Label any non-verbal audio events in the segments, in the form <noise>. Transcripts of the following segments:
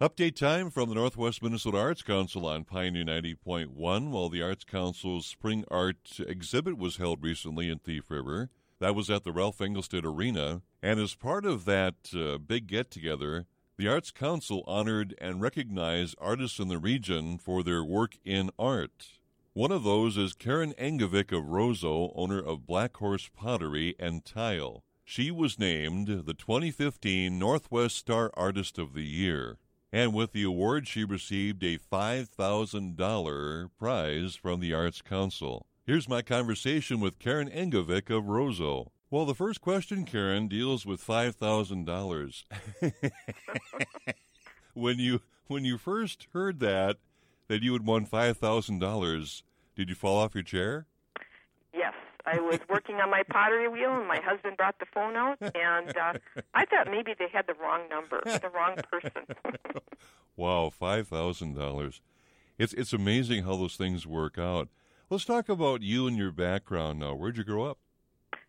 Update time from the Northwest Minnesota Arts Council on Pioneer 90.1. While the Arts Council's Spring Art exhibit was held recently in Thief River, that was at the Ralph Engelstad Arena. And as part of that uh, big get together, the Arts Council honored and recognized artists in the region for their work in art. One of those is Karen Engevik of Roseau, owner of Black Horse Pottery and Tile. She was named the 2015 Northwest Star Artist of the Year. And with the award, she received a $5,000 prize from the Arts Council. Here's my conversation with Karen Engevik of Roseau. Well, the first question, Karen, deals with $5,000. <laughs> when you when you first heard that that you had won $5,000, did you fall off your chair? I was working on my pottery wheel, and my husband brought the phone out, and uh, I thought maybe they had the wrong number, the wrong person. <laughs> wow, five thousand dollars! It's it's amazing how those things work out. Let's talk about you and your background now. Where'd you grow up?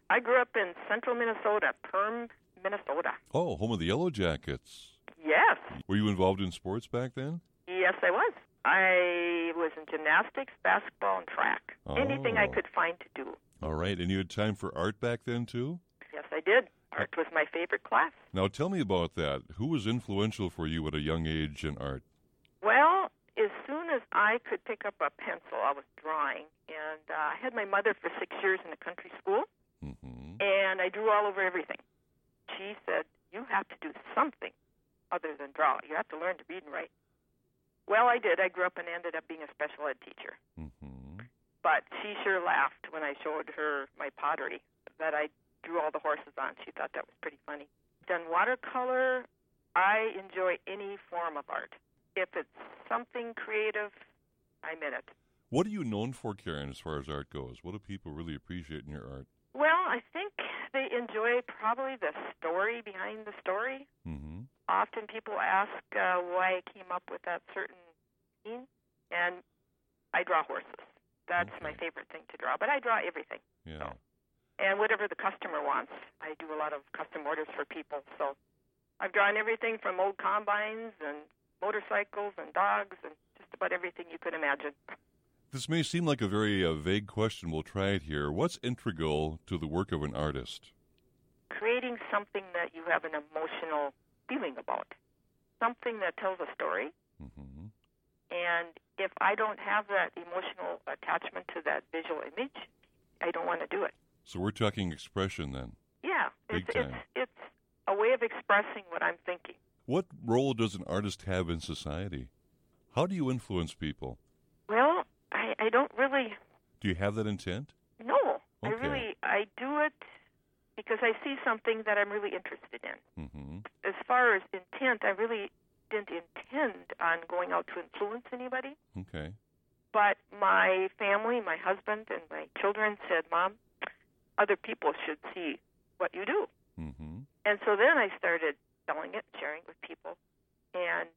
I grew up in central Minnesota, Perham, Minnesota. Oh, home of the Yellow Jackets. Yes. Were you involved in sports back then? Yes, I was. I was in gymnastics, basketball, and track. Oh. Anything I could find to do. All right. And you had time for art back then, too? Yes, I did. Art was my favorite class. Now, tell me about that. Who was influential for you at a young age in art? Well, as soon as I could pick up a pencil, I was drawing. And uh, I had my mother for six years in a country school, Mm-hmm. and I drew all over everything. She said, You have to do something other than draw. You have to learn to read and write. Well, I did. I grew up and ended up being a special ed teacher. Mm-hmm. But she sure laughed when I showed her my pottery that I drew all the horses on. She thought that was pretty funny. Done watercolor. I enjoy any form of art. If it's something creative, I'm in it. What are you known for, Karen, as far as art goes? What do people really appreciate in your art? Well, I think they enjoy probably the story behind the story. Mm-hmm. Often people ask uh, why I came up with that certain scene, and I draw horses. That's Okay. my favorite thing to draw. But I draw everything. Yeah. and whatever the customer wants. I do a lot of custom orders for people, so I've drawn everything from old combines and motorcycles and dogs and just about everything you could imagine. This may seem like a very uh, vague question. We'll try it here. What's integral to the work of an artist? Creating something that you have an emotional feeling about, something that tells a story. Mm-hmm. And if I don't have that emotional attachment to that visual image, I don't want to do it. So we're talking expression then. Yeah, Big it's time. it's it's a way of expressing what I'm thinking. What role does an artist have in society? How do you influence people? Well, I, I don't really Do you have that intent? No, I really I do it because I see something that I'm really interested in. Mm-hmm. As far as intent, I really didn't intend on going out to influence anybody. Okay. But my family, my husband, and my children said, "Mom, other people should see what you do." Mm-hmm. And so then I started selling it, sharing it with people, and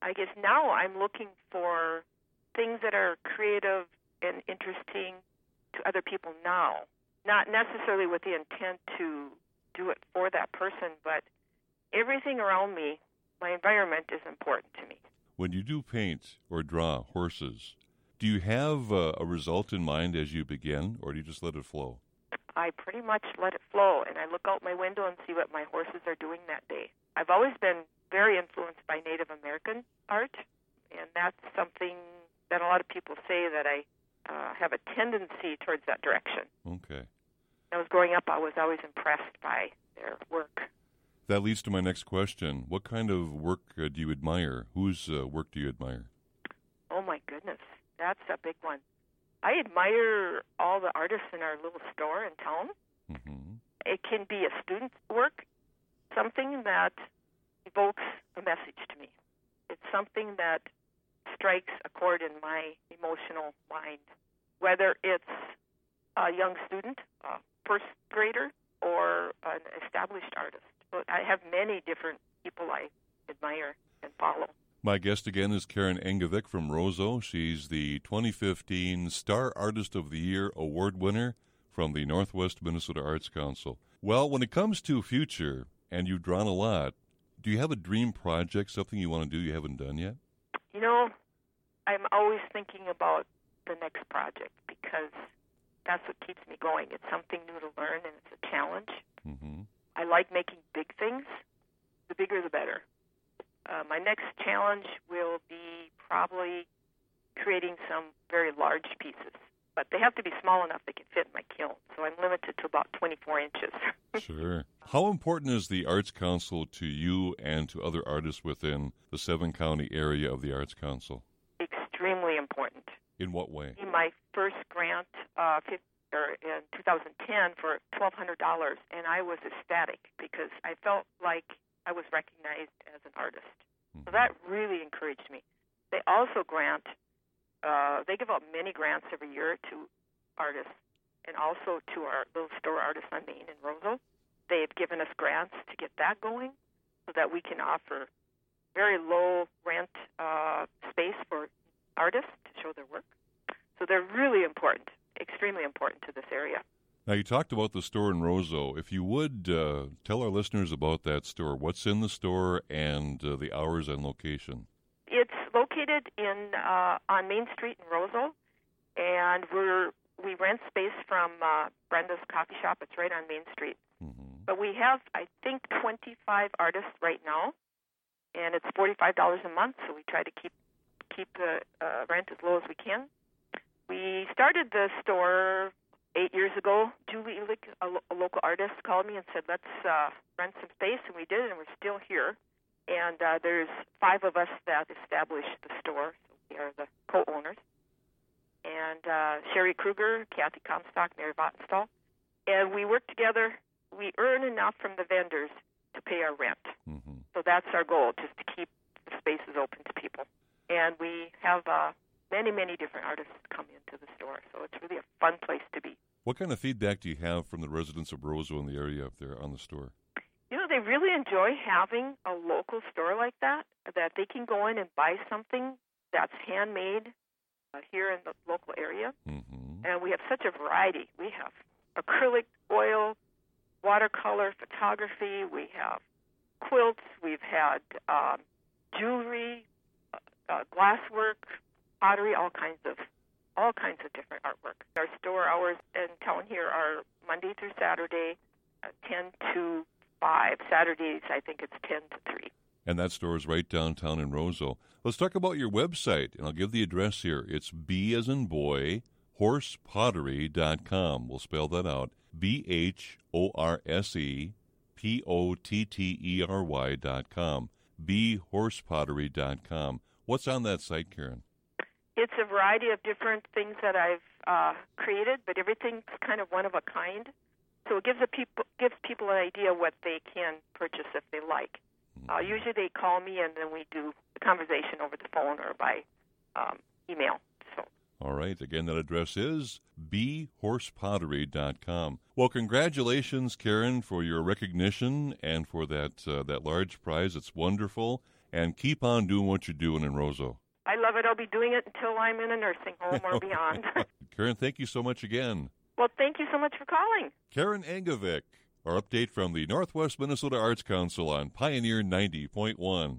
I guess now I'm looking for things that are creative and interesting to other people now. Not necessarily with the intent to do it for that person, but everything around me, my environment is important to me. When you do paint or draw horses, do you have uh, a result in mind as you begin, or do you just let it flow? I pretty much let it flow, and I look out my window and see what my horses are doing that day. I've always been very influenced by Native American art, and that's something that a lot of people say that I uh, have a tendency towards that direction. Okay. When I was growing up, I was always impressed by their work. That leads to my next question. What kind of work uh, do you admire? Whose uh, work do you admire? Oh my goodness, that's a big one. I admire all the artists in our little store in town. Mm-hmm. It can be a student's work, something that evokes a message to me. It's something that strikes a chord in my emotional mind, whether it's a young student, a first grader, or an established artist. But I have many different people I admire and follow. My guest again is Karen Engevik from Roseau. She's the 2015 Star Artist of the Year award winner from the Northwest Minnesota Arts Council. Well, when it comes to future, and you've drawn a lot, Do you have a dream project, something you want to do you haven't done yet? You know, I'm always thinking about the next project because that's what keeps me going. It's something new to learn and it's a challenge. Mm-hmm. I like making big things. The bigger, the better. Uh, my next challenge will be probably creating some very large pieces, but they have to be small enough they can fit in my kiln. So I'm limited to about 24 inches. <laughs> sure. How important is the Arts Council to you and to other artists within the seven county area of the Arts Council? Extremely important. In what way? My first grant uh, in 2010 for $1,200, and I was ecstatic because I felt like I was recognized as an artist. Mm-hmm. So that really encouraged me. They also grant, uh, they give out many grants every year to artists and also to our little store artists on Main in Roseau. They have given us grants to get that going so that we can offer very low rent uh, space for artists show their work. So they're really important, extremely important to this area. Now, you talked about the store in Roseau. If you would uh, tell our listeners about that store, what's in the store and uh, the hours and location? It's located in uh, on Main Street in Roseau, and we're we rent space from uh, Brenda's Coffee Shop. It's right on Main Street. Mm-hmm. But we have, I think, 25 artists right now, and it's $45 a month. So we try to keep keep the uh, rent as low as we can. We started the store eight years ago, Julie Ehrlich, a, lo- a local artist, called me and said, "Let's uh, rent some space," and we did, and we're still here. And uh, there's five of us that established the store. So we are the co-owners. And uh, Sherry Kruger, Kathy Comstock, Mary Vattenstall. And we work together. We earn enough from the vendors to pay our rent. Mm-hmm. So that's our goal, just to keep the spaces open to people. And we have uh, many, many different artists come into the store. So it's really a fun place to be. What kind of feedback do you have from the residents of Roseau in the area up there on the store? You know, they really enjoy having a local store like that, that they can go in and buy something that's handmade uh, here in the local area. Mm-hmm. And we have such a variety. We have acrylic, oil, watercolor, photography. We have quilts. We've had um, jewelry, uh, glasswork, pottery, all kinds of all kinds of different artwork. Our store hours in town here are Monday through Saturday, uh, 10 to 5. Saturdays, I think it's 10 to 3. And that store is right downtown in Roseau. Let's talk about your website, and I'll give the address here. It's B as in boy, horsepottery.com. We'll spell that out. B H O R S E P O T T E R Y dot com. What's on that site, Karen? it's a variety of different things that I've uh, created, but everything's kind of one of a kind. So it gives a people gives people an idea what they can purchase if they like. Uh, mm-hmm. usually they call me and then we do the conversation over the phone or by um, email. So. All right. Again, that address is bhorsepottery.com. Well, congratulations, Karen, for your recognition and for that uh, that large prize. It's wonderful, and keep on doing what you're doing in Roseau. I love it. I'll be doing it until I'm in a nursing home or <laughs> beyond. <laughs> Karen, thank you so much again. Well, thank you so much for calling. Karen Engevik, our update from the Northwest Minnesota Arts Council on Pioneer 90.1.